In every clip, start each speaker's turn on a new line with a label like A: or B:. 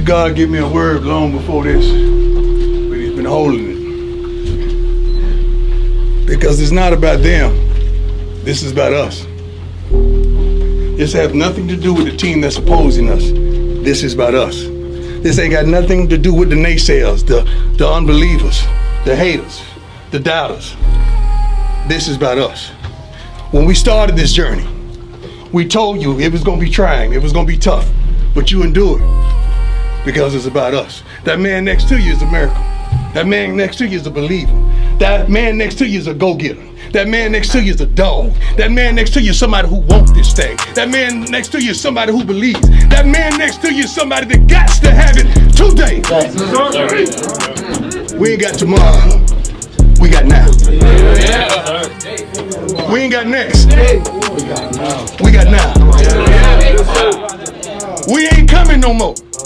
A: God give me a word long before this, but he's been holding it. Because it's not about them. This is about us. This has nothing to do with the team that's opposing us. This is about us. This ain't got nothing to do with the naysayers, the, the unbelievers, the haters, the doubters. This is about us. When we started this journey, we told you it was gonna be trying, it was gonna be tough, but you endured because it's about us. That man next to you is a miracle. That man next to you is a believer. That man next to you is a go-getter. That man next to you is a dog. That man next to you is somebody who wants this thing. That man next to you is somebody who believes. That man next to you is somebody that got to have it today. We ain't got tomorrow. We got now. We ain't got next. We got now. We ain't coming no more.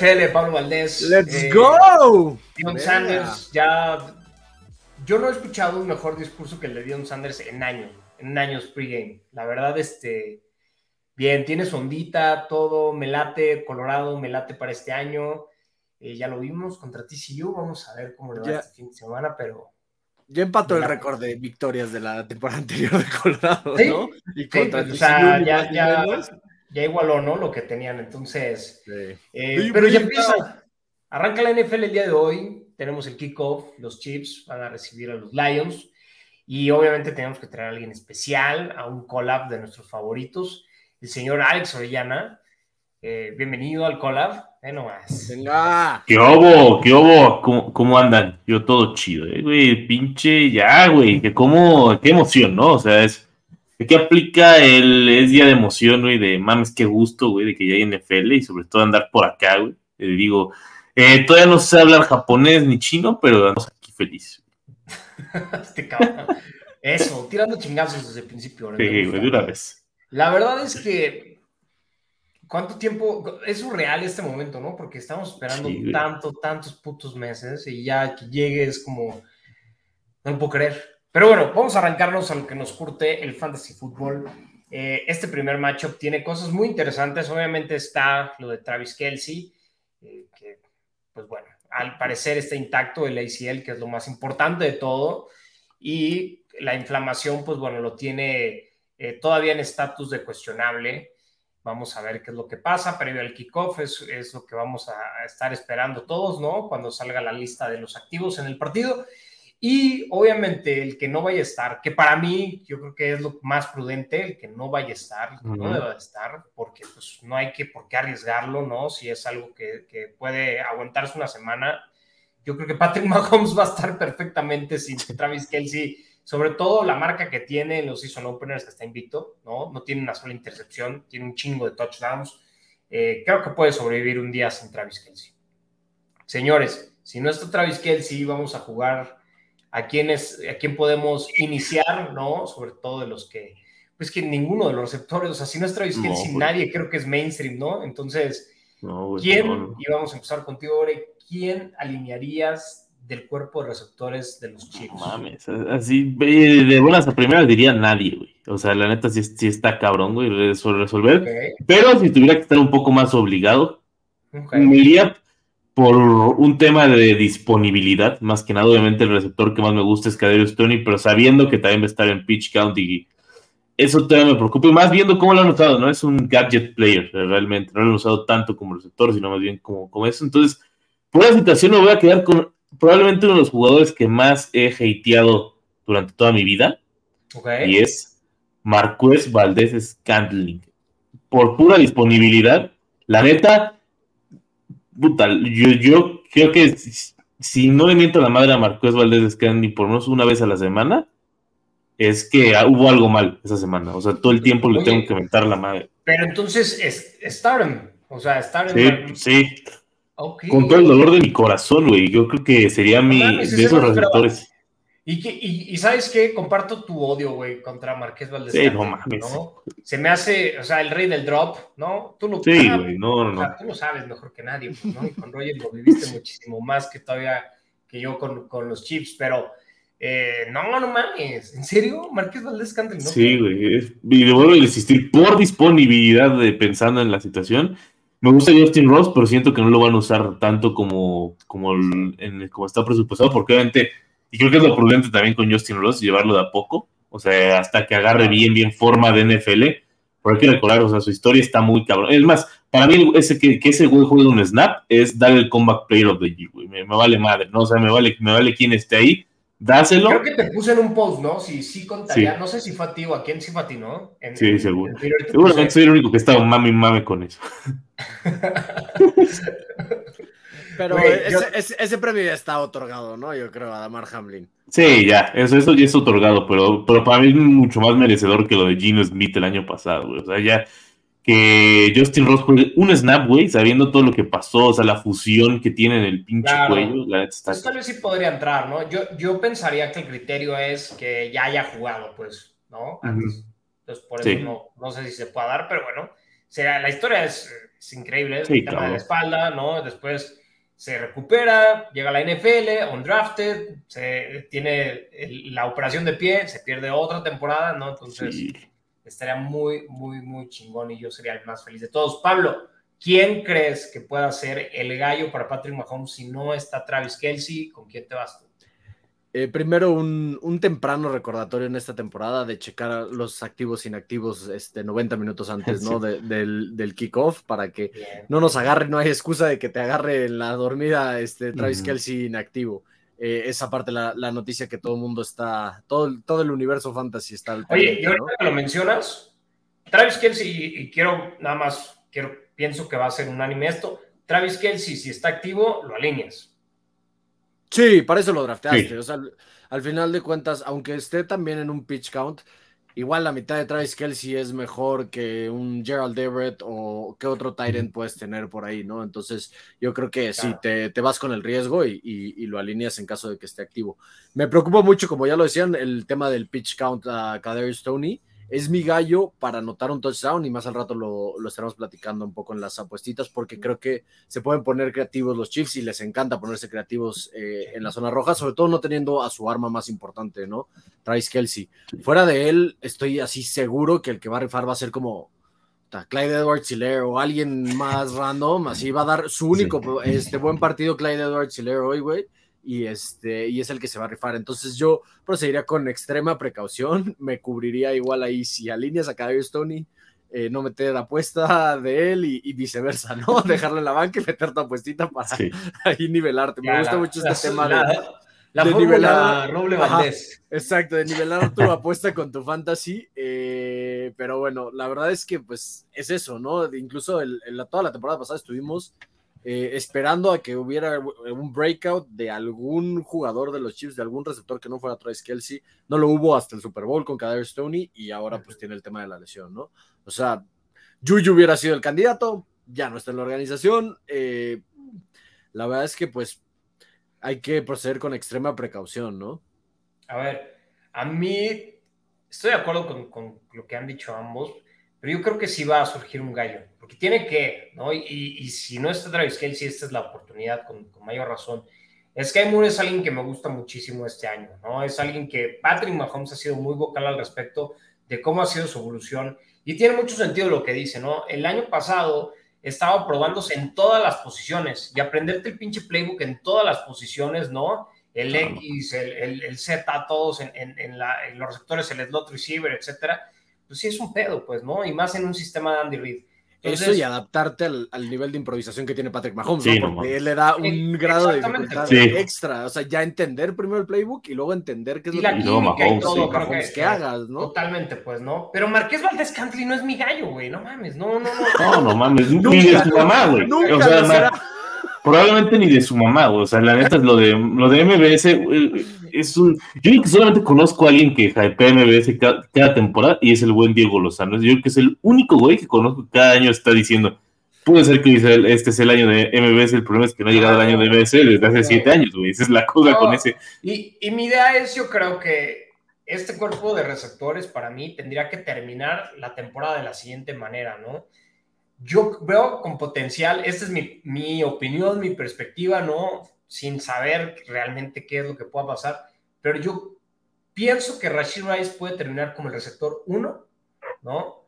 B: NFL, Pablo Valdés.
C: ¡Let's
B: Eh,
C: go!
B: Dion. Sanders ya. Yo no he escuchado un mejor discurso que el de Dion Sanders en años, en años pregame. La verdad, este. Bien, tiene su ondita, todo, me late, Colorado, me late para este año. Eh, ya lo vimos contra TCU, vamos a ver cómo le va
C: Ya.
B: este fin de semana, pero.
C: Ya empató el récord de victorias de la temporada anterior de Colorado,
B: Sí,
C: ¿no? Y
B: Sí,
C: contra
B: pues, o
C: TCU,
B: sea,
C: ni
B: ya, ya. Ya igualó, ¿no? Lo que tenían. Entonces,
C: Sí.
B: Eh, pero ya
C: believe
B: empieza. Arranca la NFL el día de hoy. Tenemos el kickoff. Los Chiefs van a recibir a los Lions. Y obviamente tenemos que traer a alguien especial, a un collab de nuestros favoritos, el señor Alex Orellana. Eh, bienvenido al collab. Ve nomás.
C: Venga.
D: ¿Qué hubo? ¿Qué hubo? ¿Cómo, cómo andan? Yo todo chido, eh, güey. Pinche, ya, güey. Que cómo, qué emoción, ¿no? O sea, es. ¿Qué aplica el es día de emoción, güey? De mames, qué gusto, güey, de que ya hay NFL y sobre todo andar por acá, güey. Eh, digo, eh, todavía no sé hablar japonés ni chino, pero andamos aquí felices.
B: Este cabrón. Eso, tirando chingazos desde el principio.
D: Sí, güey, de una vez.
B: La verdad es que. ¿Cuánto tiempo? Es surreal este momento, ¿no? Porque estamos esperando
D: Sí,
B: tanto, tantos putos meses y ya que llegue es como. No lo puedo creer. Pero bueno, vamos a arrancarnos a lo que nos curte el fantasy fútbol. Eh, este primer matchup tiene cosas muy interesantes. Obviamente está lo de Travis Kelsey, eh, que, pues bueno, al parecer está intacto el ACL, que es lo más importante de todo. Y la inflamación, pues bueno, lo tiene eh, todavía en estatus de cuestionable. Vamos a ver qué es lo que pasa. Previo al kickoff es, lo que vamos a estar esperando todos, ¿no? Cuando salga la lista de los activos en el partido. Y obviamente el que no vaya a estar, que para mí yo creo que es lo más prudente, el que no vaya a estar, el que no
D: Ujú.
B: deba de estar, porque pues no hay que por qué arriesgarlo, ¿no? Si es algo que, que puede aguantarse una semana. Yo creo que Patrick Mahomes va a estar perfectamente sin Travis Kelsey, sobre todo la marca que tiene en los season openers que está invicto, ¿no? No tiene una sola intercepción, tiene un chingo de touchdowns. Eh, creo que puede sobrevivir un día sin Travis Kelsey. Señores, si no está Travis Kelsey, vamos a jugar a quién, es, a quién podemos iniciar, ¿no? Sobre todo de los que, pues que ninguno de los receptores, o sea, si no es Travis
D: No,
B: Kelsey,
D: güey.
B: nadie creo que es mainstream, ¿no? Entonces,
D: No,
B: ¿quién,
D: no,
B: y vamos a empezar contigo, Ore, quién alinearías del cuerpo de receptores de los Chiefs?
D: No mames, así de de buenas a primeras diría nadie, güey. O sea, la neta sí, sí está cabrón, güey, resol- resolver. Pero si tuviera que estar un poco más obligado,
B: ok.
D: me iría por un tema de disponibilidad, más que nada, obviamente el receptor que más me gusta es Kadarius Tony, pero sabiendo que también va a estar en pitch count y eso todavía me preocupa, y más viendo cómo lo han usado, ¿no? Es un gadget player, realmente, no lo han usado tanto como receptor, sino más bien como, como eso, entonces por la situación me voy a quedar con probablemente uno de los jugadores que más he hateado durante toda mi vida.
B: Ok.
D: Y es Marqués Valdés Scantling. Por pura disponibilidad, la neta, puta, yo, yo creo que si, si no le miento a la madre a Marqués Valdés Scantling por menos una vez a la semana, es que hubo algo mal esa semana. O sea, todo el tiempo le tengo que mentar la madre.
B: Pero entonces, es, Stardom. O sea, Stardom.
D: Sí, sí, con todo el dolor de mi corazón, güey. Yo creo que sería mi
B: mames,
D: de esos receptores.
B: Y, que, y, y sabes qué, comparto tu odio, güey, contra Marqués Valdés.
D: Sí, no mames.
B: ¿no? Se me hace, o sea, el rey del drop, ¿no? Tú lo
D: Sí,
B: ah,
D: güey, no, no,
B: o sea,
D: no.
B: tú lo sabes mejor que nadie, pues, ¿no? Y con Roger lo viviste muchísimo más que todavía que yo con, con los Chips, pero eh, no, no mames, ¿en serio? Marqués Valdés Scantling, ¿no?
D: Sí, güey. Y le vuelvo a insistir, por disponibilidad de pensando en la situación, me gusta Justin Ross, pero siento que no lo van a usar tanto como, como, el- en, como está presupuestado, porque obviamente, y creo que es lo prudente también con Justin Ross, llevarlo de a poco, o sea, hasta que agarre bien, bien forma de NFL, pero hay que recordar, o sea, su historia está muy cabrón. Es más, para mí, ese que, que ese güey juegue un snap es dar el comeback player of the year, güey. Me, me vale madre, ¿no? O sea, me vale, me vale quien esté ahí, dáselo.
B: Creo que te puse en un post, ¿no? Si sí contaría,
D: Sí.
B: no sé si fue a ti o a quién sí fue a ti, ¿no? En-
D: Sí,
B: en-
D: seguro. Seguramente soy el único que está mame y mame con eso.
C: Pero ese,
B: yo-
C: ese- ese premio ya está otorgado, ¿no? Yo creo, a Damar Hamlin.
D: Sí, ya, eso, eso ya es otorgado, pero, pero para mí es mucho más merecedor que lo de Gino Smith el año pasado, güey. O sea, ya que Justin Ross juegue un snap, güey, sabiendo todo lo que pasó, o sea, la fusión que tiene en el pinche
B: Claro.
D: cuello, la neta está.
B: Pues tal vez sí podría entrar, ¿no? Yo, yo pensaría que el criterio es que ya haya jugado, pues, ¿no? Antes. Entonces, por eso
D: Sí.
B: no, no sé si se pueda dar, pero bueno, será, la historia es, es increíble, es
D: Sí,
B: el tema de la espalda, ¿no? Después se recupera, llega a la NFL, undrafted, se tiene el- la operación de pie, se pierde otra temporada, ¿no? Entonces,
D: Sí.
B: estaría muy, muy, muy chingón y yo sería el más feliz de todos. Pablo, ¿quién crees que pueda ser el gallo para Patrick Mahomes si no está Travis Kelsey? ¿Con quién te vas tú?
C: Eh, primero, un, un temprano recordatorio en esta temporada de checar los activos inactivos este, 90 minutos antes ¿no?
D: Sí.
C: De- del, del kickoff para que
B: Bien.
C: no nos agarre, no hay excusa de que te agarre en la dormida este, Travis. Kelsey inactivo. Eh, esa parte, la, la noticia que todo el mundo está, todo, el- todo el universo fantasy está al
B: Oye, y
C: ¿no?
B: ahorita que lo mencionas, Travis Kelsey, y, y quiero nada más, quiero, pienso que va a ser unánime esto. Travis Kelsey, si está activo, lo alineas.
C: Sí, para eso lo drafteaste.
D: Sí.
C: O sea, al, al final de cuentas, aunque esté también en un pitch count, igual la mitad de Travis Kelsey es mejor que un Gerald Everett o qué otro end puedes tener por ahí, ¿no? Entonces, yo creo que sí,
B: Claro.
C: te, te vas con el riesgo y, y- y lo alineas en caso de que esté activo. Me preocupa mucho, como ya lo decían, el tema del pitch count a Kadarius Tony. Es mi gallo para anotar un touchdown y más al rato lo, lo estaremos platicando un poco en las apuestitas porque creo que se pueden poner creativos los Chiefs y les encanta ponerse creativos eh, en la zona roja, sobre todo no teniendo a su arma más importante, ¿no? Travis Kelsey. Fuera de él, estoy así seguro que el que va a rifar va a ser como Clyde Edwards Hilaire o alguien más random, así va a dar su único este, buen partido Clyde Edwards Hilaire hoy, güey. Y, este, y es el que se va a rifar. Entonces yo procedería con extrema precaución. Me cubriría igual ahí si alineas a Kadarius Tony, eh, no meter apuesta de él y, y viceversa, ¿no? Dejarlo en la banca y meter tu apuestita para
D: Sí.
C: ahí nivelarte. Me
B: Ya,
C: gusta
B: la-
C: mucho este
B: la-
C: tema
B: la,
C: de...
B: la
C: de nivelar-
B: Roble
C: Ajá.
B: Valdés.
C: Exacto, de nivelar tu apuesta con tu fantasy. eh, pero bueno, la verdad es que pues es eso, ¿no? De- incluso el- en la- toda la temporada pasada estuvimos eh, esperando a que hubiera un breakout de algún jugador de los Chiefs, de algún receptor que no fuera Travis Kelsey. No lo hubo hasta el Super Bowl con Kadarius Stoney y ahora pues tiene el tema de la lesión, ¿no? O sea, Juju hubiera sido el candidato, ya no está en la organización. eh, la verdad es que pues hay que proceder con extrema precaución, ¿no?
B: A ver, a mí estoy de acuerdo con lo que han dicho ambos, pero yo creo que sí va a surgir un gallo, porque tiene que, ¿no? Y, y si no está Travis Kelsey, esta es la oportunidad con, con mayor razón. Sky Moore es alguien que me gusta muchísimo este año, ¿no? Es alguien que Patrick Mahomes ha sido muy vocal al respecto de cómo ha sido su evolución y tiene mucho sentido lo que dice, ¿no? El año pasado estaba probándose en todas las posiciones y aprenderte el pinche playbook en todas las posiciones, ¿no? El X, el, el, el Z, todos en, en, en, la, en, los receptores, el slot receiver, etcétera, pues sí es un pedo, pues, ¿no? Y más en un sistema de Andy Reid. Entonces,
C: Eso y adaptarte al, al nivel de improvisación que tiene Patrick Mahomes,
D: Sí,
C: ¿no? Porque
D: mames.
C: él le da
B: Sí,
C: un grado de
B: exactamente.
C: dificultad
D: Sí.
C: extra. O sea, ya entender primero el playbook y luego entender qué es
B: y
C: lo
B: la
C: que
B: química y
D: Mahomes,
B: todo,
D: sí,
B: creo
C: Mahomes
B: que,
C: que hagas, ¿no?
B: Totalmente, pues, ¿no? Pero Marqués Valdés Cantley no es mi gallo, güey. No mames, no, no, no.
D: No, no mames,
C: Nunca,
D: ni de su mamá, güey.
C: nunca
D: O sea,
C: lo será.
D: Probablemente ni de su mamá. O sea, la neta es lo de, lo de MBS, es un... Yo que solamente conozco a alguien que hypea MBS ca- cada, temporada y es el buen Diego Lozano. Yo creo que es el único güey que conozco que cada año está diciendo, puede ser que este es el año de MBS, el problema es que no ha llegado el año de MBS desde hace siete años, güey. Esa es la cosa
B: No.
D: con ese...
B: Y, y mi idea es, yo creo que este cuerpo de receptores para mí tendría que terminar la temporada de la siguiente manera, ¿no? Yo veo con potencial, esta es mi, mi opinión, mi perspectiva, ¿no? Sin saber realmente qué es lo que pueda pasar, pero yo pienso que Rashid Rice puede terminar como el receptor 1, ¿no?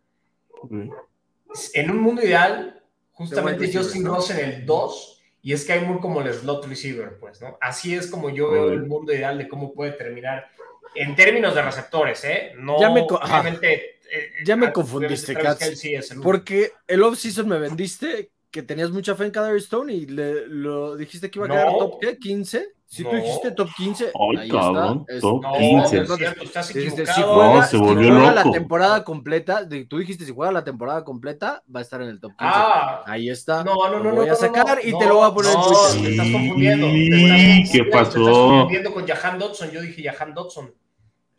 B: En un mundo ideal, justamente Justin. Ross en el 2 y Sky Moore como el slot receiver, pues, ¿no? Así es como yo veo el mundo ideal de cómo puede terminar en términos de receptores, ¿eh? No, obviamente, eh,
C: Ya me confundiste, Katz.
B: El.
C: Porque el off-season me vendiste que tenías mucha fe en Kadar Stone y le, lo dijiste que iba a
B: No.
C: quedar top ¿qué? 15. Si tú dijiste top 15,
D: Ay,
C: ahí
D: cabrón,
C: está. Es-
D: top
B: No,
D: 15.
B: no es cierto, estás
C: si
D: No,
C: juega,
D: se
C: si
D: volvió
C: juega la
D: loco.
C: temporada completa, de- tú dijiste si juega la temporada completa, va a estar en el top 15.
B: Ah,
C: Ahí está.
B: no, no, no,
C: Lo
B: no.
C: voy
B: no,
C: a sacar
B: no,
C: y
B: no,
C: te lo voy a poner
B: no,
C: en Twitter.
B: confundiendo. te
D: Sí,
B: estás confundiendo,
D: ¿qué
B: Te estás
D: pasó?
B: confundiendo con Jahan Dodson. Yo dije Jahan Dodson.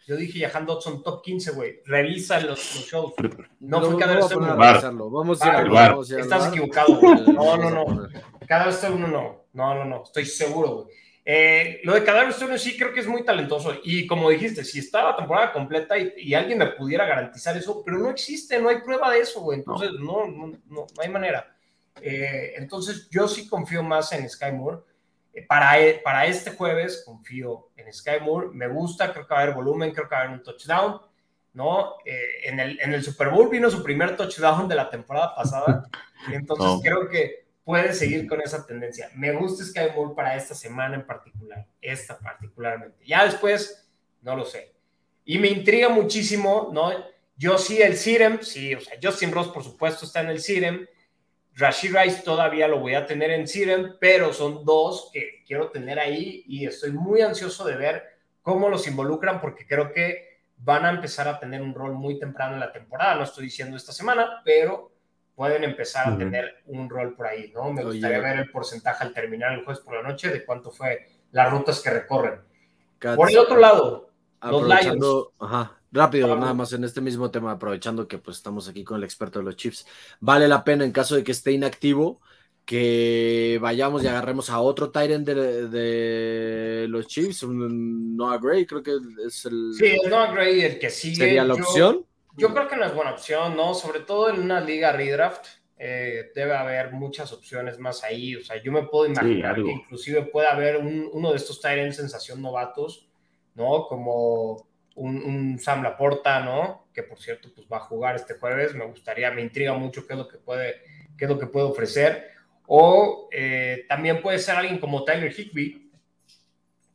B: Yo dije Jahan Dodson top 15, güey. Revisa los, los shows. No
C: Lo-
B: fue
C: lo
B: cada vez
C: revisarlo. Vamos a ir al
D: Bar.
C: vamos a ir al
B: Estás equivocado, güey. No, no, no. Cada vez uno no. No, no, no. Estoy seguro, güey. Eh, lo de Cadáver Stone sí creo que es muy talentoso. Y como dijiste, si está la temporada completa y, y alguien me pudiera garantizar eso, pero no existe, no hay prueba de eso, güey. Entonces, no, no, no, no hay manera. Eh, entonces, yo sí confío más en Sky Moore. Eh, para, e- para este jueves, confío en Sky Moore. Me gusta, creo que va a haber volumen, creo que va a haber un touchdown. ¿no? Eh, en, el, en el Super Bowl vino su primer touchdown de la temporada pasada. Entonces,
D: No.
B: creo que puede seguir con esa tendencia. Me gusta Sky Moore para esta semana en particular, esta particularmente. Ya después, no lo sé. Y me intriga muchísimo, ¿no? Yo sí, el Sirem, sí, o sea, Justin Ross, por supuesto, está en el Sirem. Rashid Rice todavía lo voy a tener en Sirem, pero son dos que quiero tener ahí y estoy muy ansioso de ver cómo los involucran porque creo que van a empezar a tener un rol muy temprano en la temporada. No estoy diciendo esta semana, pero pueden empezar a tener un rol por ahí, ¿no? Me
C: Oye.
B: gustaría ver el porcentaje al terminar el jueves por la noche de cuánto fue las rutas que recorren.
C: Cats,
B: Por el otro lado, los
C: aprovechando, ajá, rápido, nada más en este mismo tema, aprovechando que pues estamos aquí con el experto de los Chiefs, vale la pena en caso de que esté inactivo que vayamos y agarremos a otro Tyrant de, de los Chiefs, un Noah Gray, creo que es el
B: sí, es Noah Gray el que sigue.
C: sería la
B: Yo-
C: opción.
B: Yo creo que no es buena opción, ¿no? Sobre todo en una liga redraft, eh, debe haber muchas opciones más ahí. O sea, yo me puedo imaginar que inclusive puede haber un- uno de estos Tyrants sensación novatos, ¿no? Como un, un Sam Laporta, ¿no? Que por cierto, pues va a jugar este jueves. Me gustaría, me intriga mucho qué es lo que puede, qué es lo que puede ofrecer. O eh, también puede ser alguien como Tyler Higby,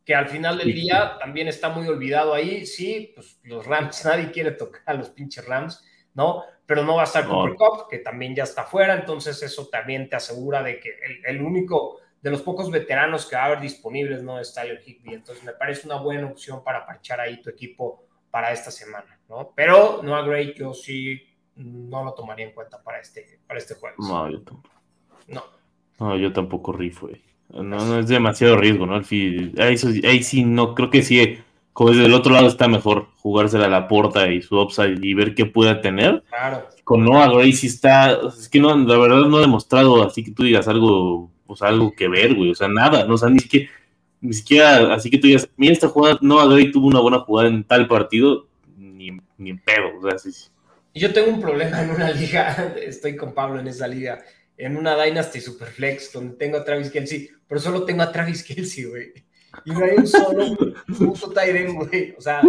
B: que al final del día también está muy olvidado ahí. Sí, pues los Rams, nadie quiere tocar a los pinches Rams, ¿no? Pero no va a estar
D: No.
B: Cooper Cup, que también ya está fuera, entonces eso también te asegura de que el, el único de los pocos veteranos que va a haber disponibles no es Tyler Higby. Entonces me parece una buena opción para parchar ahí tu equipo para esta semana, ¿no? Pero no a Gray, yo sí no lo tomaría en cuenta para este, para este jueves.
D: No, yo tampoco.
B: No.
D: No, yo tampoco rifo, güey. No, no es demasiado riesgo, ¿no? Al fin, ahí, sí- ahí sí, no, creo que sí, como desde el otro lado está mejor jugársela a la porta y su upside y ver qué pueda tener.
B: Claro.
D: Con Noah Gray sí está, es que no, la verdad no ha demostrado así que tú digas algo, pues algo que ver, güey, o sea, nada, no, o sea, ni siquiera, ni siquiera, así que tú digas, mira esta jugada, Noah Gray tuvo una buena jugada en tal partido, ni, ni en pedo, o sea, sí, sí.
B: Yo tengo un problema en una liga, estoy con Pablo en esa liga, en una Dynasty Superflex, donde tengo a Travis Kelsey, pero solo tengo a Travis Kelsey, güey. Y no hay un solo puto Tyren, güey. O sea,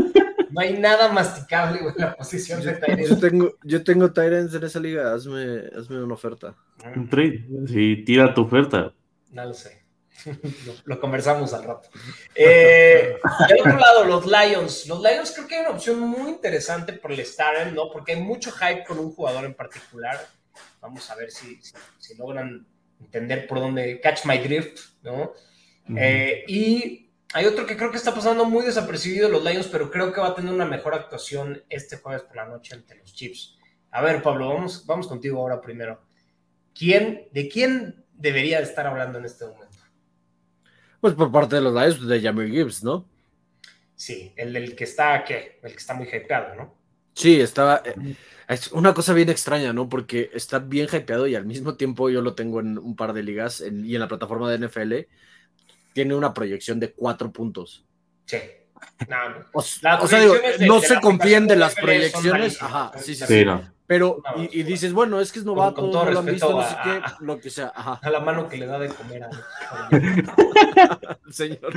B: no hay nada masticable, güey, en la posición de
C: Yo
B: Tyren.
C: tengo, yo tengo Tyrants en esa liga, hazme, hazme una oferta.
D: un trade, sí, tira tu oferta.
B: No lo sé. Lo, lo conversamos al rato. Eh, del otro lado, los Lions. Los Lions creo que hay una opción muy interesante por el Staren, ¿no? Porque hay mucho hype con un jugador en particular. Vamos a ver si, si, si logran entender por dónde, catch my drift, ¿no? Eh, y hay otro que creo que está pasando muy desapercibido los Lions, pero creo que va a tener una mejor actuación este jueves por la noche ante los Chiefs. A ver, Pablo, vamos, vamos contigo ahora primero. ¿Quién, ¿De quién debería estar hablando en este momento?
C: Pues por parte de los Lions, de Jamir Gibbs, ¿no?
B: Sí, el del que está, ¿qué? El que está muy hypeado, ¿no?
C: Sí, estaba. eh, es una cosa bien extraña, ¿no? Porque está bien hypeado y al mismo tiempo yo lo tengo en un par de ligas en- y en la plataforma de NFL tiene una proyección de cuatro puntos.
B: Sí. No, no.
C: O, sea, digo,
B: de-
C: no
B: de
C: se confíen de las proyecciones. Ajá, sí, sí,
B: Sí,
C: sí.
D: Sí, no.
C: Pero, y, y dices, bueno, es que es novato,
B: con todo
C: no lo han
B: respeto
C: visto, no sé
B: a-
C: qué,
B: a-
C: lo que sea. Ajá,
B: A la mano que le da de comer a
C: señor.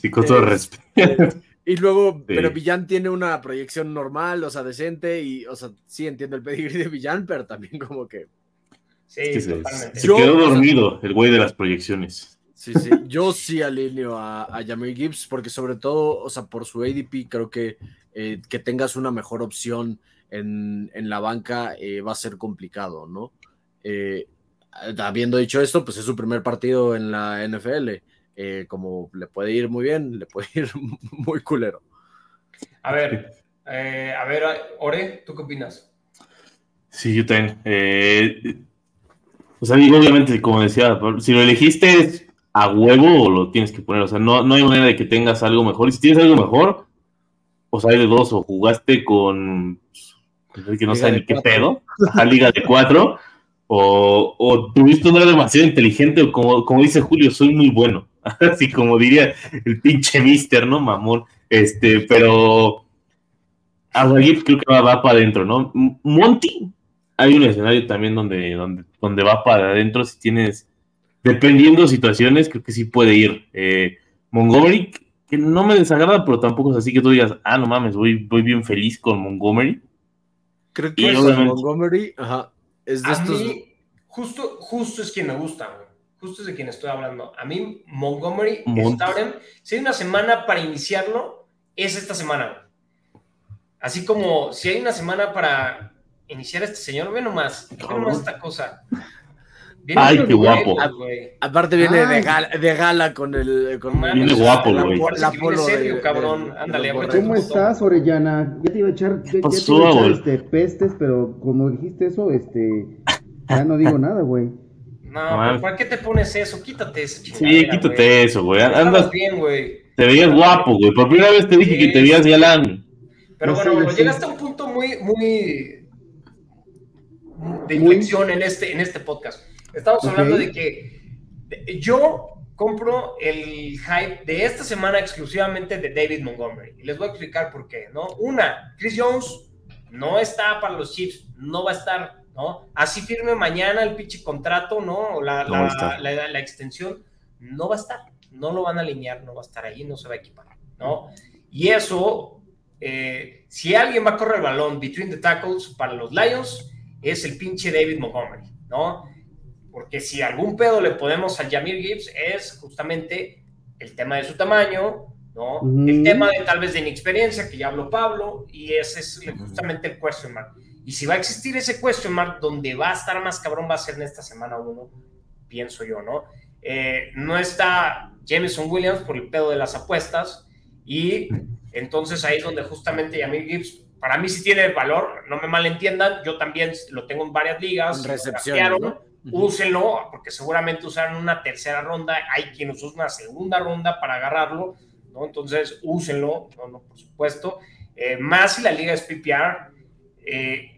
D: Sí, con todo
C: Eh,
D: respeto.
C: Y luego,
D: Sí.
C: pero Villan tiene una proyección normal, o sea, decente, y, o sea, sí entiendo el pedigrí de Villan, pero también como que,
B: Sí,
D: Es que se,
B: totalmente.
D: se
C: Yo-
D: quedó dormido el güey de las proyecciones.
C: Sí, sí, yo sí alineo a, a Jamir Gibbs, porque sobre todo, o sea, por su ADP, creo que eh, que tengas una mejor opción en, en la banca eh, va a ser complicado, ¿no? Eh, habiendo dicho esto, pues es su primer partido en la NFL. eh, como le puede ir muy bien, le puede ir muy culero.
B: A ver, eh, a ver, Ore, ¿tú qué opinas?
D: Sí, yo también. Eh, o sea, digo, obviamente, como decía, si lo elegiste a huevo o lo tienes que poner. O sea, no, no hay manera de que tengas algo mejor. Y si tienes algo mejor, pues hay de dos. O jugaste con. pues, que no
C: Liga
D: sabe
C: de
D: ni qué pedo. Ajá, liga de cuatro. O, o tuviste un demasiado inteligente. O como, como dice Julio, soy muy bueno. Así como diría el pinche mister, ¿no? Mamón. Este, pero. Aguagip creo que va, va para adentro, ¿no? Monty, hay un escenario también donde, donde, donde va para adentro. Si tienes, dependiendo situaciones, creo que sí puede ir. Eh, Montgomery, que no me desagrada, pero tampoco es así que tú digas, ah, no mames, voy, voy bien feliz con Montgomery.
C: Creo
D: Y
C: que
D: obviamente-
C: Montgomery, ajá, es de
B: A
C: estos.
B: mí, justo, justo es quien me gusta, güey. Justo es de quien estoy hablando. A mí, Montgomery, si hay una semana para iniciarlo, es esta semana, güey. Así como si hay una semana para iniciar a este señor, ve nomás, ve nomás esta cosa. Viene
D: Ay, qué guapo.
B: güey.
C: Aparte viene de gala, de gala con el. Con
D: Viene guapo, güey.
C: La polo de-
B: serio,
C: de-
B: cabrón.
C: de-
B: Ándale,
C: de
E: ¿Cómo estás, Orellana? Ya te iba a echar, ya, ya te
D: pasó,
E: iba a echar este, pestes, pero como dijiste eso, este, ya no digo nada, güey.
B: No,
D: No,
B: pero ¿para qué te pones eso? Quítate ese
D: Sí, quítate
B: güey.
D: eso, güey. Andas,
B: bien, güey.
D: te veías guapo, güey. Por primera vez te dije que te veías galán.
B: Pero
E: No
B: bueno,
E: sé,
B: bueno, llegaste a un punto muy, muy de
E: Muy-
B: inflexión en este, en este podcast. Estamos hablando de que yo compro el hype de esta semana exclusivamente de David Montgomery. Y les voy a explicar por qué, ¿no? Una, Chris Jones no está para los Chiefs, no va a estar, ¿no? Así firme mañana el pinche contrato, ¿no? O La,
D: No
B: la extensión, no va a estar. No lo van a alinear, no va a estar ahí, no se va a equipar, ¿no? Y eso, eh, si alguien va a correr el balón between the tackles para los Lions, es el pinche David Montgomery, ¿no? Porque si algún pedo le podemos al Jamir Gibbs es justamente el tema de su tamaño, ¿no? El tema de tal vez de inexperiencia, que ya habló Pablo, y ese es justamente el question mark. Y si va a existir ese question mark, donde va a estar más cabrón va a ser en esta semana uno, pienso yo, ¿no? Eh, no está Jameson Williams por el pedo de las apuestas, y entonces ahí es donde justamente Jamir Gibbs, para mí sí tiene valor, no me malentiendan, yo también lo tengo en varias ligas. Draftearon,
C: ¿no?
B: Úsenlo, porque seguramente usaron una tercera ronda, hay quienes usan una segunda ronda para agarrarlo, ¿no? Entonces, úsenlo, no, no, por supuesto. Eh, más si la liga es PPR. eh,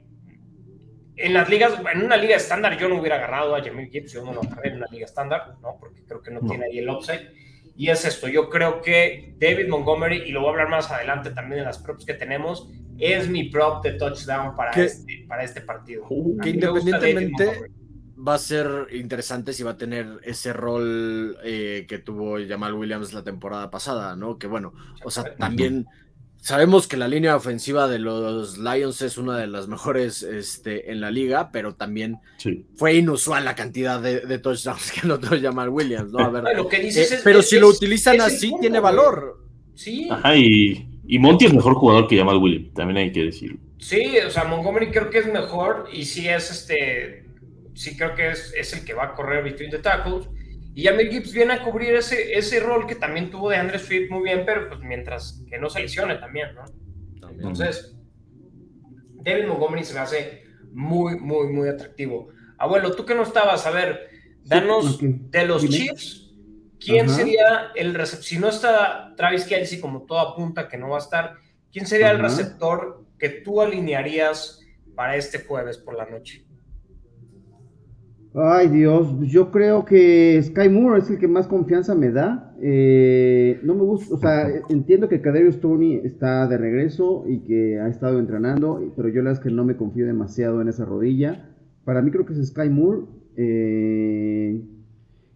B: en las ligas, en una liga estándar yo no hubiera agarrado a Jamil Gibbs, yo no lo agarré en una liga estándar, ¿no? Porque creo que no,
D: No.
B: tiene ahí el upside. Y es esto, yo creo que David Montgomery, y lo voy a hablar más adelante también en las props que tenemos, es mi prop de touchdown para, este, para este partido.
D: Uh,
C: que independientemente-. Va a ser interesante si va a tener ese rol eh, que tuvo Jamal Williams la temporada pasada, ¿no? Que bueno, o sea, también sabemos que la línea ofensiva de los Lions es una de las mejores este, en la liga, pero también
D: Sí.
C: fue inusual la cantidad de, de touchdowns que anotó Jamal Williams, ¿no? A ver,
B: Ay, lo que dices
C: eh,
B: es-
C: pero
B: es-
C: si lo utilizan así,
B: punto,
C: tiene valor.
B: Sí.
D: Ajá, y, Y Monty es mejor jugador que Jamal Williams, también hay que decirlo.
B: Sí, o sea, Montgomery creo que es mejor y sí es este, sí creo que es, es el que va a correr between the tackles. Y Jamir Gibbs viene a cubrir ese, ese rol que también tuvo de Andrew Swift muy bien, pero pues mientras que no se lesione también, ¿no? Entonces, David Montgomery se me hace muy, muy, muy atractivo. Abuelo, tú que no estabas, a ver, danos de los
E: Dime.
B: Chiefs, ¿quién
E: Ajá.
B: sería el receptor? Si no está Travis Kelsey, como todo apunta que no va a estar, ¿quién sería el receptor que tú alinearías para este jueves por la noche?
E: Ay, Dios, yo creo que Sky Moore es el que más confianza me da. Eh, no me gusta, o sea, entiendo que Kadarius Tony está de regreso y que ha estado entrenando, pero yo la verdad es que no me confío demasiado en esa rodilla. Para mí creo que es Sky Moore. Eh,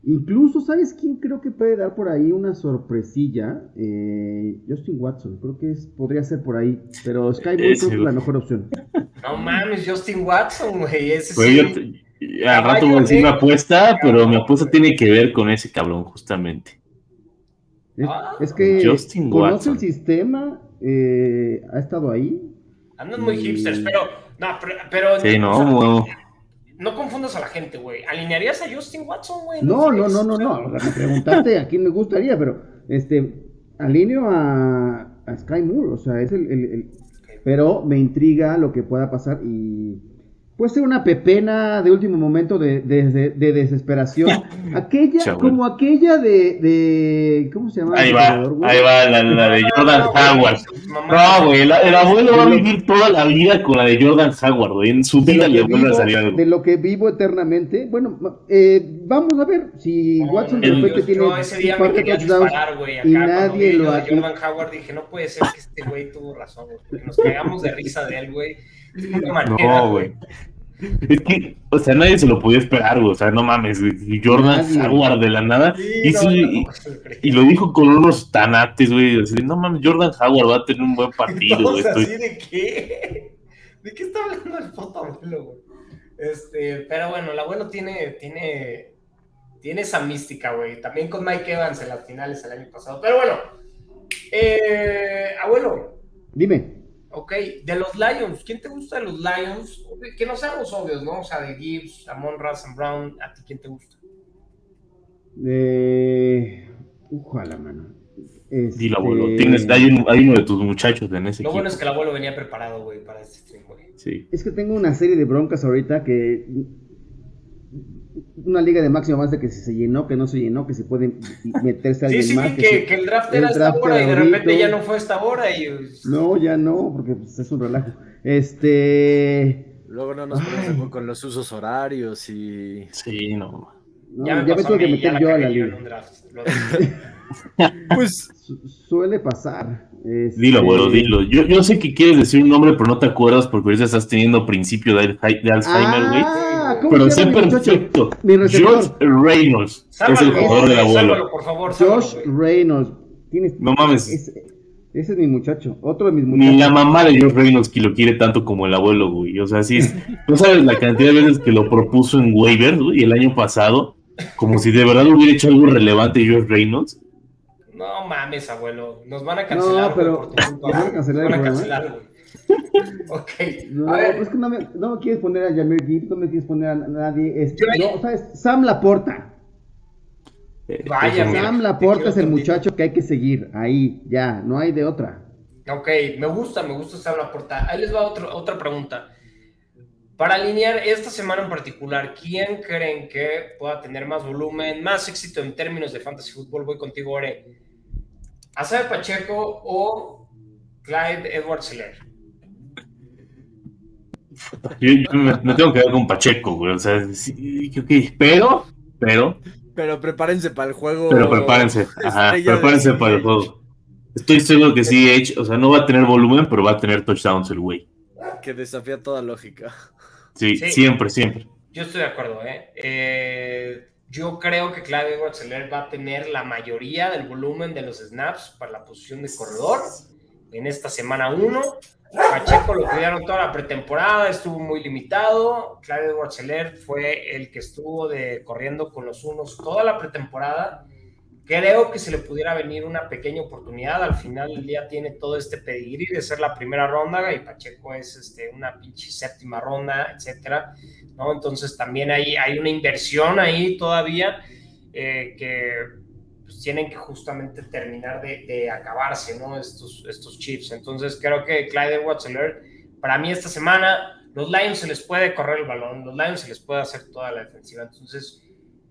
E: incluso, ¿sabes quién creo que puede dar por ahí una sorpresilla? Eh, Justin Watson, creo que es, podría ser por ahí, pero Sky Moore creo que es la mejor opción.
B: No mames, Justin Watson, güey, ese
D: Pues
B: sí.
D: Al rato voy a decir mi apuesta, pero mi apuesta tiene que ver con ese cabrón, justamente.
E: Es,
B: Ah.
E: es que
D: Justin
E: conoce
D: Watson.
E: el sistema, eh, ha estado ahí.
B: Andan muy
E: Y-
B: hipsters, pero no, pero, pero-
D: Sí, no,
B: o sea,
D: no.
B: no confundas a la gente, güey. ¿Alinearías a Justin Watson, güey?
E: No, no, no, no, no. Me preguntaste a quién me gustaría, pero este alineo a, a Sky Moore, o sea, es el, el- el- pero me intriga lo que pueda pasar y puede ser una pepena de último momento de, de- de- de desesperación. Aquella,
D: Chaval.
E: como aquella de, de ¿cómo se llama?
D: Ahí
E: el
D: va, ahí va la, la de Jordan Howard. No, güey, la- el abuelo va a vivir toda la vida con la de Jordan Howard, güey. En su
E: de
D: vida
E: lo,
D: le
E: que
D: vuelve a
E: vivo,
D: salir algo.
E: de lo que vivo eternamente. Bueno, eh, vamos a ver si
B: No,
E: Watson de
D: el-
E: repente tiene
B: yo ese día me quería disparar, güey. Acá
E: y nadie
B: vi
E: lo
B: lo de
E: ha-
B: Jordan Howard dije, no puede ser que este güey tuvo razón, güey. Nos cagamos de risa de él, güey. Manera,
D: No, güey. Es que, o sea, nadie se lo podía esperar, güey. O sea, no mames, güey. Jordan. Howard de la nada.
B: Sí,
D: hizo-
B: no,
D: y,
B: no, lo creí.
D: y lo dijo con unos tanates, güey. Así de, no mames, Jordan Howard va a tener un buen partido, güey.
B: Todos
D: Estoy-
B: así de qué? ¿De qué está hablando el puto abuelo, güey? Este, pero bueno, el abuelo tiene, tiene, tiene esa mística, güey. También con Mike Evans en las finales el año pasado. Pero bueno, eh, abuelo,
E: Dime.
B: Ok, de los Lions, ¿quién te gusta de los Lions? Que no sean los obvios, ¿no? O sea, de Gibbs, Amon Razan Brown, ¿a ti quién te gusta?
E: Eh, ojalá, mano. Este,
D: Dilo, abuelo. Tienes, hay, un- hay uno de tus muchachos en ese
B: Lo
D: equipo.
B: bueno es que el abuelo venía preparado, güey, para este stream, güey.
D: Sí.
E: Es que tengo una serie de broncas ahorita que. Una liga de máximo avance que si se llenó, que no se llenó, que se puede meterse
B: Sí,
E: alguien
B: sí,
E: más.
B: vi que,
E: sí-
B: que el draft
E: el
B: era esta
E: draft
B: hora y de repente ya no fue esta hora y...
E: No, ya no, porque pues, es un relajo. Este.
C: Luego no nos ponemos con los usos horarios y.
D: Sí, no.
E: no, ya me,
B: pasó
E: tuve que
B: mí, ya
E: meter yo a la liga.
B: un draft. Lo-
C: Pues
E: Su- suele pasar. Este,
D: Dilo, abuelo, dilo. Yo, yo sé que quieres decir un nombre, pero no te acuerdas porque ahorita estás teniendo principio de, Alzheimer, de Alzheimer, güey.
E: Ah, ¿cómo
D: pero sé perfecto. George Reynolds es el
B: Sálvalo,
D: jugador del abuelo.
B: sálvalo, por favor, sálvalo,
E: Josh
B: güey.
E: Reynolds. Tienes-
D: No mames.
E: Ese, ese es mi muchacho. Otro de mis muchachos.
D: Ni la mamá de George Reynolds que lo quiere tanto como el abuelo, güey. O sea, sí, es- no sabes la cantidad de veces que lo propuso en waivers, güey, el año pasado, como si de verdad hubiera hecho algo relevante George Reynolds.
B: No mames, abuelo. Nos van a cancelar,
E: No, pero-
B: güey, por tu culpa,
E: ¿Nos van a cancelar
B: Nos van a
E: el
B: cancelar, güey. ok.
E: No,
B: a ver,
E: es que no me, no me quieres poner a Jameer Gibbs, no me quieres poner a nadie. Este, no, ¿sabes? Sam Laporta.
D: Eh,
B: Vaya.
E: Sam Laporta es el muchacho que hay que seguir. Ahí, ya, no hay de otra.
B: Ok, me gusta, me gusta esa la portada. Ahí les va otro- otra pregunta. Para alinear esta semana en particular, ¿quién creen que pueda tener más volumen, más éxito en términos de fantasy fútbol? Voy contigo, Ore. ¿Asabe Pacheco o Clyde Edwards Hiller?
D: Yo, yo me, me tengo que ver con Pacheco, güey. O sea, sí, ok, pero, pero,
C: Pero prepárense para el juego.
D: pero prepárense. Ajá,
C: de
D: prepárense para el juego. Estoy seguro que sí, Edge, o sea, no va a tener volumen, pero va a tener touchdowns el güey.
C: Que desafía toda lógica.
D: Sí,
B: Sí.
D: siempre, siempre.
B: Yo estoy de acuerdo, ¿eh? Eh, yo creo que Edwards Hiller va a tener la mayoría del volumen de los snaps para la posición de corredor en esta semana 1. Pacheco lo cuidaron toda la pretemporada, estuvo muy limitado. Edwards Hiller fue el que estuvo de, corriendo con los unos toda la pretemporada. Creo que se le pudiera venir una pequeña oportunidad. Al final del día tiene todo este pedigrí de ser la primera ronda y Pacheco es este, una pinche séptima ronda, etcétera. ¿no? Entonces también hay, hay una inversión ahí todavía eh, que pues, tienen que justamente terminar de, de, acabarse, ¿no? Estos, estos chips. Entonces creo que Clyde edwards para mí esta semana, los Lions se les puede correr el balón, los Lions se les puede hacer toda la defensiva. Entonces,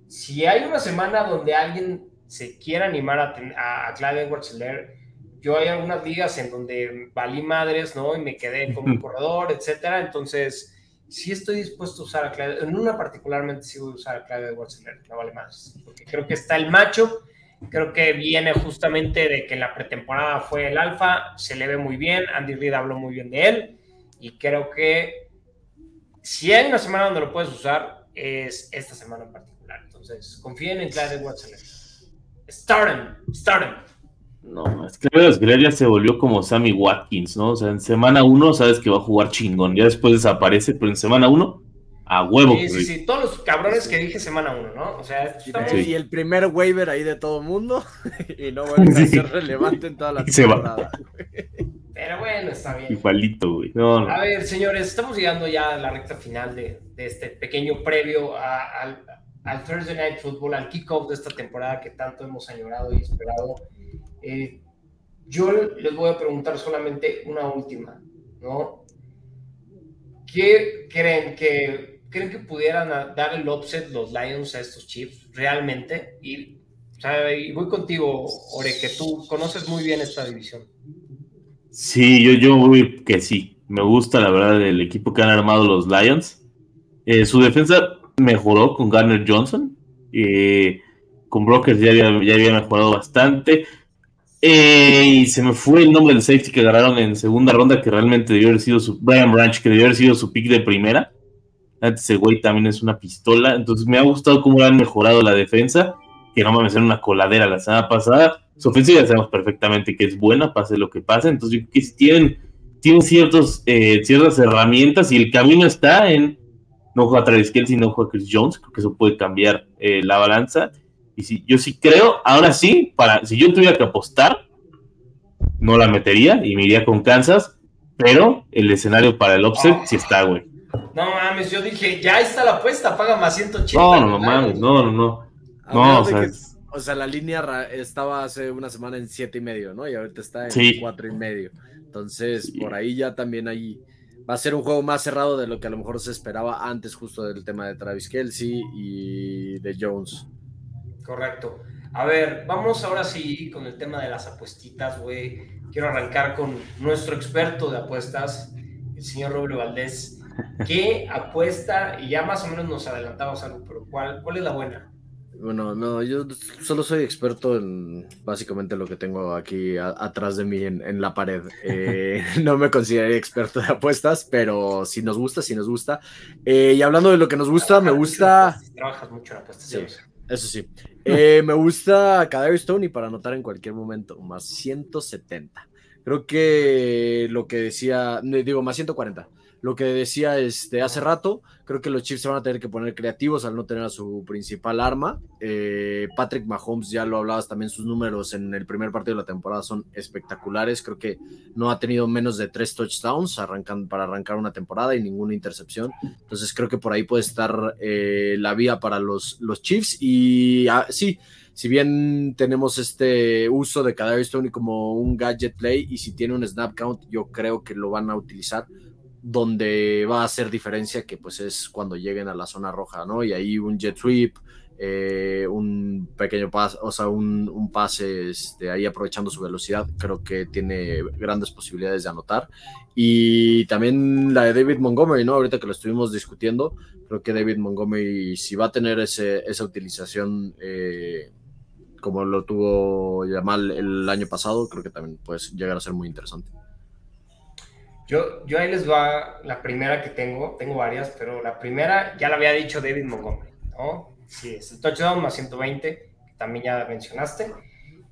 B: si hay una semana donde alguien se quiera animar a, a, Clyde edwards yo hay algunas ligas en donde valí madres, ¿no? Y me quedé con un corredor, etcétera. Entonces, sí estoy dispuesto a usar a Clyde, en una particularmente sí voy a usar a Clyde edwards no vale más, porque creo que está el macho, creo que viene justamente de que la pretemporada fue el alfa, se le ve muy bien, Andy Reid habló muy bien de él, y creo que si hay una semana donde lo puedes usar, es esta semana en particular. Entonces, confíen en Clyde Edwards Start him, start him.
D: No, es que Edwards ya se volvió como Sammy Watkins, ¿no? O sea, en semana uno sabes que va a jugar chingón, ya después desaparece, pero en semana uno, a huevo.
B: Sí, sí, sí, todos los cabrones que dije semana uno, ¿no? O sea,
C: estamos... y el primer waiver ahí de todo el mundo, y no vuelve a ser relevante en toda la temporada.
B: Pero bueno, está bien.
D: Igualito, güey.
B: A ver, señores, estamos llegando ya a la recta final de, este pequeño previo al, Thursday Night Football, al kickoff de esta temporada que tanto hemos añorado y esperado. Eh, yo les voy a preguntar solamente una última, ¿no? ¿Qué creen que creen que pudieran dar el offset los Lions a estos Chiefs realmente? Y, y voy contigo, Ore, que tú conoces muy bien esta división.
D: Sí, yo, yo que sí. Me gusta la verdad el equipo que han armado los Lions. Eh, su defensa mejoró con Garner Johnson. Eh, con Brokers ya había, ya había mejorado bastante. Eh, y se me fue el nombre del safety que agarraron en segunda ronda, que realmente debió haber sido su Brian Branch, que debió haber sido su pick de primera. Ese güey también es una pistola. Entonces me ha gustado cómo han mejorado la defensa. Que no me hicieron una coladera la semana pasada su ofensiva sabemos perfectamente que es buena, pase lo que pase. Entonces, yo creo que tienen, tienen ciertos, eh, ciertas herramientas y el camino está en no juega a Travis Kelsey, no juega a Chris Jones. Creo que eso puede cambiar eh, la balanza. Y si, yo sí creo, ahora sí, para, si yo tuviera que apostar, no la metería y me iría con Kansas, pero el escenario para el offset sí está, güey.
B: No mames, yo dije, ya está la apuesta, paga más 180.
D: No, no, no mames, no, no, no. No, o sea,
C: o sea, la línea estaba hace una semana en siete y medio, ¿no? Y ahorita está en cuatro y medio. Entonces, por ahí ya también ahí va a ser un juego más cerrado de lo que a lo mejor se esperaba antes justo del tema de Travis Kelsey y de Jones.
B: Correcto. A ver, vamos ahora sí con el tema de las apuestitas, güey. Quiero arrancar con nuestro experto de apuestas, el señor Robles Valdés. ¿Qué apuesta? Y ya más o menos nos adelantamos algo, pero ¿cuál, cuál es la buena?
C: Bueno, no, yo solo soy experto en básicamente lo que tengo aquí atrás de mí en, la pared. Eh, no me consideraría experto de apuestas, pero si nos gusta, si nos gusta. Eh, y hablando de lo que nos gusta, me gusta.
B: Trabajas mucho en apuestas.
C: Sí, eso sí. Eh, me gusta Cadaver Stone y para anotar en cualquier momento, más 170. Creo que lo que decía, digo, más 140 lo que decía este, hace rato, creo que los Chiefs se van a tener que poner creativos al no tener a su principal arma. Eh, Patrick Mahomes, ya lo hablabas también, sus números en el primer partido de la temporada son espectaculares. Creo que no ha tenido menos de tres touchdowns arrancan, para arrancar una temporada y ninguna intercepción. Entonces creo que por ahí puede estar eh, la vía para los, los Chiefs. Y ah, sí, si bien tenemos este uso de Cadaver Stone como un gadget play y si tiene un snap count, yo creo que lo van a utilizar donde va a hacer diferencia, que pues es cuando lleguen a la zona roja, ¿no? Y ahí un jet sweep, eh, un pequeño pase, o sea, un, pase este, ahí aprovechando su velocidad, creo que tiene grandes posibilidades de anotar. Y también la de David Montgomery, ¿no? Ahorita que lo estuvimos discutiendo, creo que David Montgomery, si va a tener ese, esa utilización eh, como lo tuvo Yamal el año pasado, creo que también puede llegar a ser muy interesante.
B: Yo, yo ahí les va la primera que tengo, tengo varias, pero la primera ya la había dicho David Montgomery, ¿no? Sí, es el touchdown más 120, que también ya mencionaste,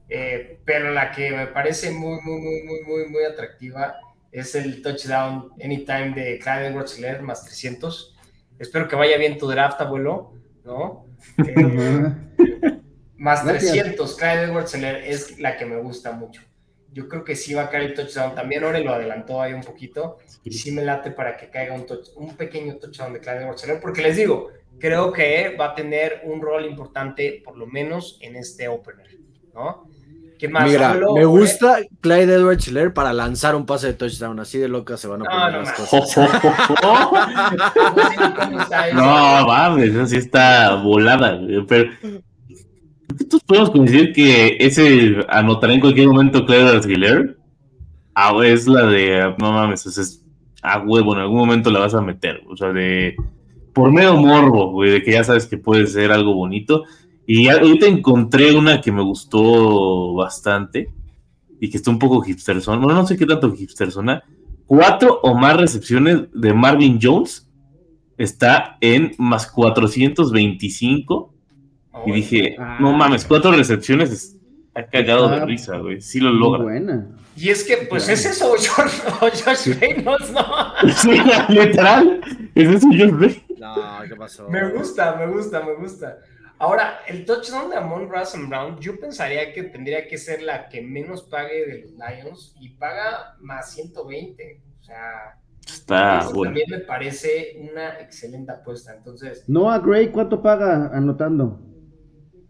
B: eh, pero la que me parece muy, muy, muy, muy, muy, muy atractiva es el touchdown anytime de Clyde edwards más 300. Espero que vaya bien tu draft, abuelo, ¿no? Eh, Más
E: Gracias.
B: 300, Clyde edwards es la que me gusta mucho. Yo creo que sí va a caer el touchdown. También Ore lo adelantó ahí un poquito. Y sí me late para que caiga un, touch- un pequeño touchdown de Clyde edwards porque les digo, creo que va a tener un rol importante, por lo menos en este opener, ¿no? ¿Qué más?
C: Mira,
B: Hablo,
C: me gusta Clyde Edwards Hiller para lanzar un pase de touchdown. Así de locas se van a
B: No,
C: poner
B: no
C: las
B: mames.
C: cosas.
B: No está eso.
D: Mames, así está volada. Pero nosotros podemos coincidir que ese anotará en cualquier momento Clever Aguilar. Ah, es la de, no mames, es, a huevo, en algún momento la vas a meter. O sea, de por medio morbo, güey, de que ya sabes que puede ser algo bonito. Y ahorita encontré una que me gustó bastante y que está un poco hipsterzona. Bueno, no sé qué tanto hipsterzona. Cuatro o más recepciones de Marvin Jones está en más 425. Y dije,
E: Ah.
D: no mames, cuatro recepciones está cagado de risa, güey. Sí lo
E: Muy
D: logra.
E: buena.
B: Y es que, pues es eso, Josh Reynolds, ¿no?
D: Sí, literal. Es eso yo sé.
C: No, ¿qué pasó?
B: Me gusta, me gusta, me gusta. Ahora, el touchdown de Amon Russell Brown, yo pensaría que tendría que ser la que menos pague de los Lions y paga más 120. O sea,
D: Está
B: eso
D: bueno.
B: también me parece una excelente apuesta. Entonces,
E: Noah Gray, ¿cuánto paga anotando?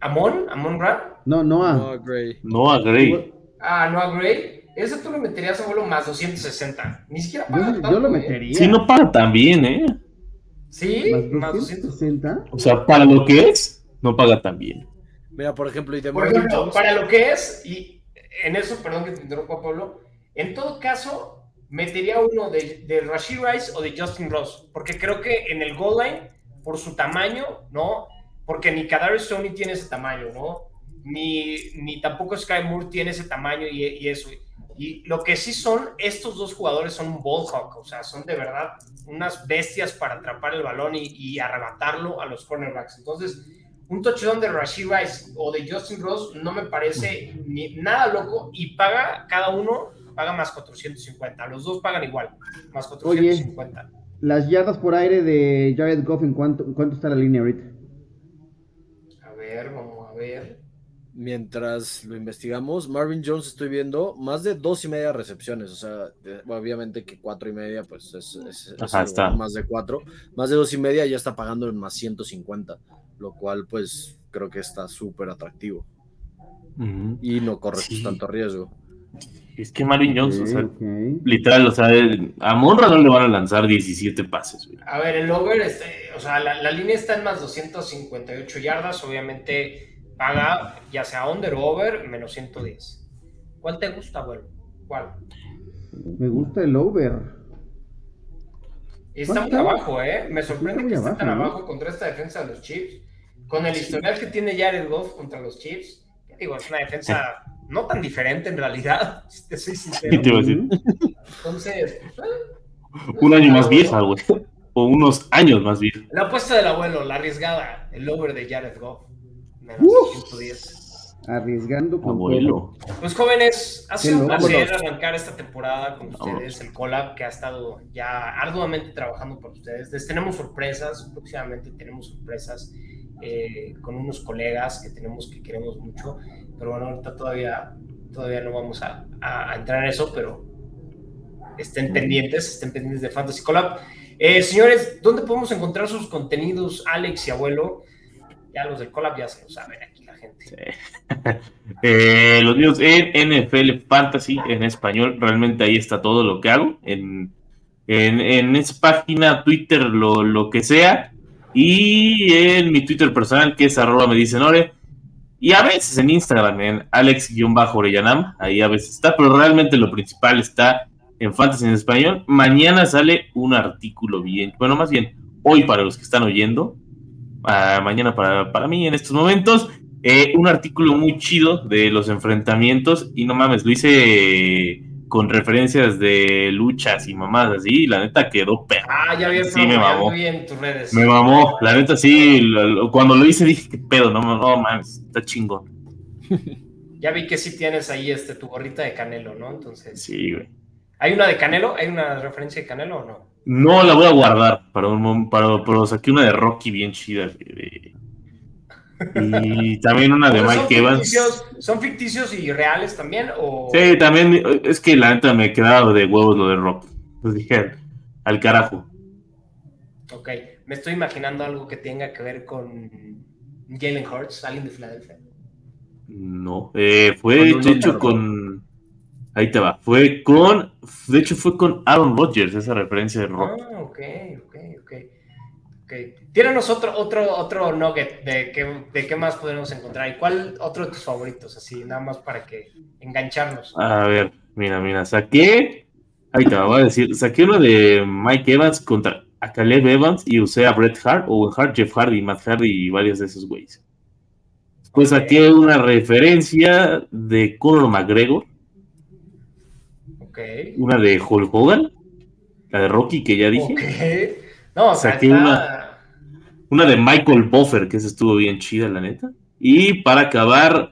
B: Amon, Amon Ra,
E: No, Noah.
C: No, Gray.
D: No agree.
B: ah, Noah Gray, ese tú lo meterías a vuelo más 260. Ni siquiera
E: Yo,
B: paga
E: yo
B: tanto,
E: lo
B: ¿eh?
E: metería.
D: Sí, no paga tan bien, ¿eh?
B: Sí, más
E: ¿Más
B: 200.
E: 260?
D: O sea, para lo que es, no paga tan bien.
C: Mira, por ejemplo, y de
B: Por ejemplo,
C: Jones.
B: para lo que es, y en eso, perdón que te interrumpa, Pablo, en todo caso, metería uno de, de Rashid Rice o de Justin Ross, porque creo que en el goal line, por su tamaño, ¿no? Porque ni Kadarius Stoney tiene ese tamaño, ¿no? Ni, ni tampoco Sky Moore tiene ese tamaño y, y eso. Y lo que sí son, estos dos jugadores son ball hawk, o sea, son de verdad unas bestias para atrapar el balón y, y arrebatarlo a los cornerbacks. Entonces, un touchdown de Rashid Rice o de Justin Ross no me parece ni nada loco y paga cada uno paga más 450. Los dos pagan igual, más 450.
E: Las yardas por aire de Jared Goff, ¿en cuánto, cuánto está la línea ahorita?
B: Ver, vamos a ver.
C: Mientras lo investigamos, Marvin Jones estoy viendo más de dos y media recepciones, o sea, de- obviamente que cuatro y media, pues es, es- es
D: Ajá,
C: algo
D: está.
C: más de cuatro, más de dos y media ya está pagando en más 150, lo cual pues creo que está súper atractivo y no corre
D: Sí.
C: tanto riesgo.
D: Es que Marvin Jones, o sea, literal, o sea, a Monra no le van a lanzar 17 pases, güey.
B: A ver, el over, este, o sea, la, la línea está en más 258 yardas, obviamente paga ya sea under o over, menos 110. ¿Cuál te gusta, abuelo? ¿Cuál?
E: Me gusta el over.
B: Está muy abajo, ¿eh? Me sorprende que esté tan
E: ¿no?
B: abajo contra esta defensa de los Chiefs. Con el historial que tiene Jared Goff contra los Chiefs, ¿qué digo, es una defensa no tan diferente en realidad, si te soy
D: ¿Qué
B: sincero.
D: te iba a decir?
B: Entonces, pues,
D: Un año más vieja, güey. O unos años más vieja.
B: la apuesta del abuelo, la arriesgada, el over de Jared Goff, menos
E: Uf.
B: 110.
E: Arriesgando con
D: Abuelo.
B: Pues jóvenes, ha sido un placer arrancar esta temporada con ustedes, el collab que ha estado ya arduamente trabajando por ustedes. Les tenemos sorpresas, próximamente tenemos sorpresas eh, con unos colegas que tenemos que queremos mucho, pero bueno, ahorita todavía, todavía no vamos a, a- entrar en eso, pero estén pendientes, estén pendientes de Fantasy Collab. Eh, señores, ¿dónde podemos encontrar sus contenidos, Alex y Abuelo? Ya los del Collab ya se lo saben aquí la gente.
D: Eh, los videos en NFL Fantasy en español, realmente ahí está todo lo que hago. En, en, en esa página, Twitter, lo, lo que sea. Y en mi Twitter personal, que es arroba me dicen ore. Y a veces en Instagram, en Alex-Oreyanam, ahí a veces está, pero realmente lo principal está en Fantasy en español. Mañana sale un artículo bien, bueno, más bien hoy para los que están oyendo, ah, mañana para, para mí en estos momentos, eh, un artículo muy chido de los enfrentamientos y no mames, lo hice con referencias de luchas y mamadas así, y la neta quedó perro.
B: Ah, ya vi
D: Sí, me mamó.
B: muy bien tus redes.
D: Me mamó, la neta sí, lo- lo- cuando lo hice dije, qué pedo, no, no mames, está chingón.
B: Ya vi que sí tienes ahí este, tu gorrita de Canelo, ¿no? Entonces,
D: Sí, güey.
B: ¿hay una de Canelo? ¿Hay una referencia de Canelo o no?
D: No la voy a guardar para un para, pero saqué una de Rocky bien chida. de- de- Y también una de Mike
B: ¿son
D: Evans.
B: ficticios, ¿Son ficticios y reales también? O...
D: Sí, también es que la neta me quedaba de huevos lo de Rock. Pues dije, al carajo.
B: Ok, me estoy imaginando algo que tenga que ver con Jalen Hurts, alguien de Filadelfia.
D: No, eh, fue de hecho con. Ahí te va. Fue con. De hecho, fue con Aaron Rodgers, esa referencia de Rock.
B: Ah, ok, ok, ok. Ok. Tíranos otro, otro, otro nugget de qué, de qué más podemos encontrar. ¿Y cuál otro de tus favoritos? Así, nada más para que engancharnos.
D: A ver, mira, mira, saqué. Ahí te voy a decir. Saqué uno de Mike Evans contra a Caleb Evans y usé a Bret Hart, Owen Hart, Jeff Hardy, Matt Hardy y varios de esos güeyes. Después
B: Ok.
D: saqué una referencia de Conor McGregor,
B: Ok.
D: una de Hulk Hogan, la de Rocky que ya dije.
B: Ok. No, o sea,
D: Saqué
B: está-
D: una- Una de Michael Buffer, que esa estuvo bien chida, la neta. Y para acabar,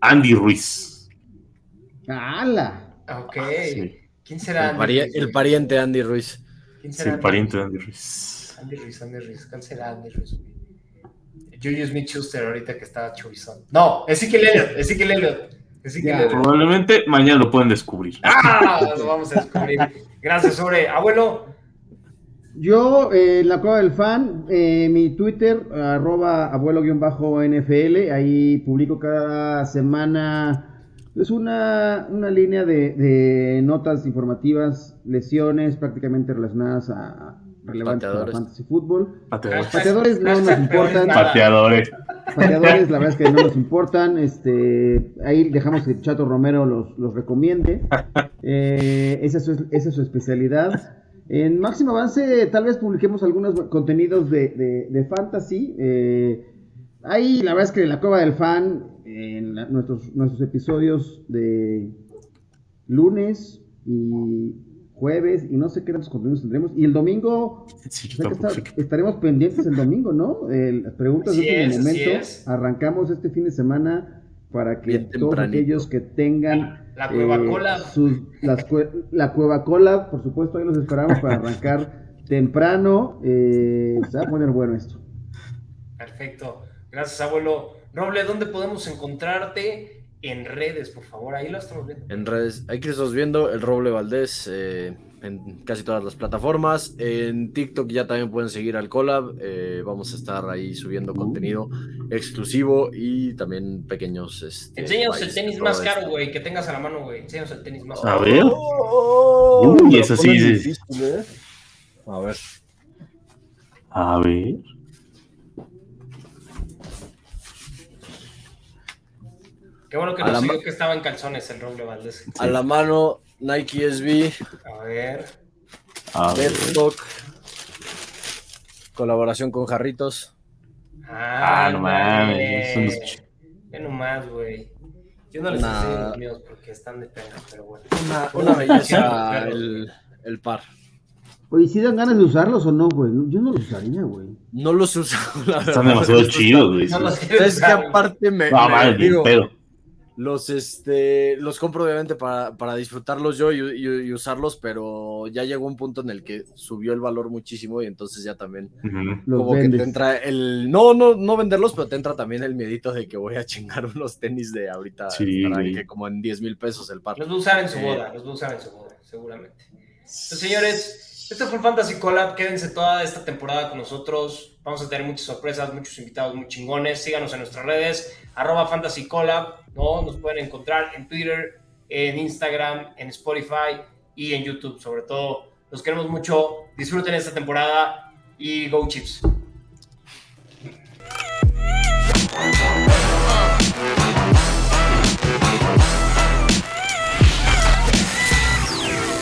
D: Andy Ruiz.
E: ¡Hala!
B: Ok.
D: Sí,
B: ¿Quién será
C: El, pari-
B: Andy
C: el pariente Andy Ruiz.
B: ¿Quién
D: sí,
B: será
D: el
B: Andy
D: pariente de
B: Ruiz?
D: Andy Ruiz.
B: Andy Ruiz, Andy Ruiz. ¿Cuál será Andy Ruiz? Julius Smith Schuster ahorita que estaba chubizón. No, Ezekiel Elliott, Ezekiel Elliott. Elliott.
D: Probablemente mañana lo pueden descubrir.
B: ¡Ah! Lo vamos a descubrir. Gracias, sobre. Abuelo,
E: Yo, eh, la cueva del fan, eh, mi Twitter, arroba abuelo-nfl, ahí publico cada semana pues una, una línea de, de notas informativas, lesiones prácticamente relacionadas a relevantes para
C: Pateadores.
E: fantasy fútbol.
D: Pateadores.
E: Pateadores no nos importan.
D: Pateadores.
E: Pateadores, la verdad es que no nos importan. Este, ahí dejamos que Chato Romero los, los recomiende. Eh, esa, es su, esa es su especialidad. En máximo avance, tal vez publiquemos algunos contenidos de, de- de fantasy. Eh, ahí, la verdad es que la cueva del fan, en la- nuestros, nuestros episodios de lunes y jueves, y no sé qué otros contenidos tendremos. Y el domingo,
D: Sí, yo
E: o sea que
D: tampoco
E: está-
D: sé.
E: estaremos pendientes el domingo, ¿no? Las preguntas
B: Así
E: de
B: es,
E: último
B: así
E: momento.
B: es.
E: Arrancamos este fin de semana para que
C: Bien
E: todos
C: tempranito.
E: aquellos que tengan
B: La Cueva
E: eh,
B: Cola.
E: sus- las cue- la cueva cola, por supuesto, ahí los esperamos para arrancar temprano. Eh, se va a poner bueno esto.
B: Perfecto. Gracias, abuelo. Roble, ¿dónde podemos encontrarte? En redes, por favor. Ahí lo estamos viendo.
C: En redes, aquí que estamos viendo el Roble Valdés eh, en casi todas las plataformas. En TikTok ya también pueden seguir al Collab. eh, vamos a estar ahí subiendo contenido exclusivo y también pequeños. Este,
B: Enséñanos el tenis más
C: esto.
B: caro, güey, que tengas a la mano, güey. Enséñanos el tenis más
D: A
B: caro.
D: ver.
C: Oh,
D: Uy, eso sí,
C: difícil, ¿eh? A ver.
D: A ver.
B: Qué bueno que
C: A
B: nos
C: ma-
B: que estaba en calzones el Roble Valdés.
C: A la mano, Nike SB,
B: A ver.
D: A ver.
C: Deadstock, colaboración con Jarritos.
D: Ah, no mames,
B: Ve nomás, güey. Yo no les
C: Nah.
B: enseño los míos porque están de pena, pero bueno.
C: Una, una belleza el, el par.
E: Oye, ¿sí dan ganas de usarlos o no, güey? Yo no los usaría, güey.
C: No los he usado, la verdad.
D: Están demasiado chidos, güey.
B: No los
C: que aparte me,
D: No,
C: me- digo,
D: pedo.
C: Los este los compro obviamente para, para disfrutarlos yo y, y- y usarlos, pero ya llegó un punto en el que subió el valor muchísimo y entonces ya también como que te entra el no no no venderlos, pero te entra también el miedito de que voy a chingar unos tenis de ahorita
D: Sí, güey.
C: que como en 10 mil pesos el par.
B: Los va a usar en su
C: Eh.
B: boda, los va a usar en su boda, seguramente. Entonces, señores, este fue el Fantasy Collab. Quédense toda esta temporada con nosotros. Vamos a tener muchas sorpresas, muchos invitados muy chingones. Síganos en nuestras redes, arroba Fantasy Collab. ¿no? Nos pueden encontrar en Twitter, en Instagram, en Spotify y en YouTube. Sobre todo, los queremos mucho. Disfruten esta temporada y Go Chips.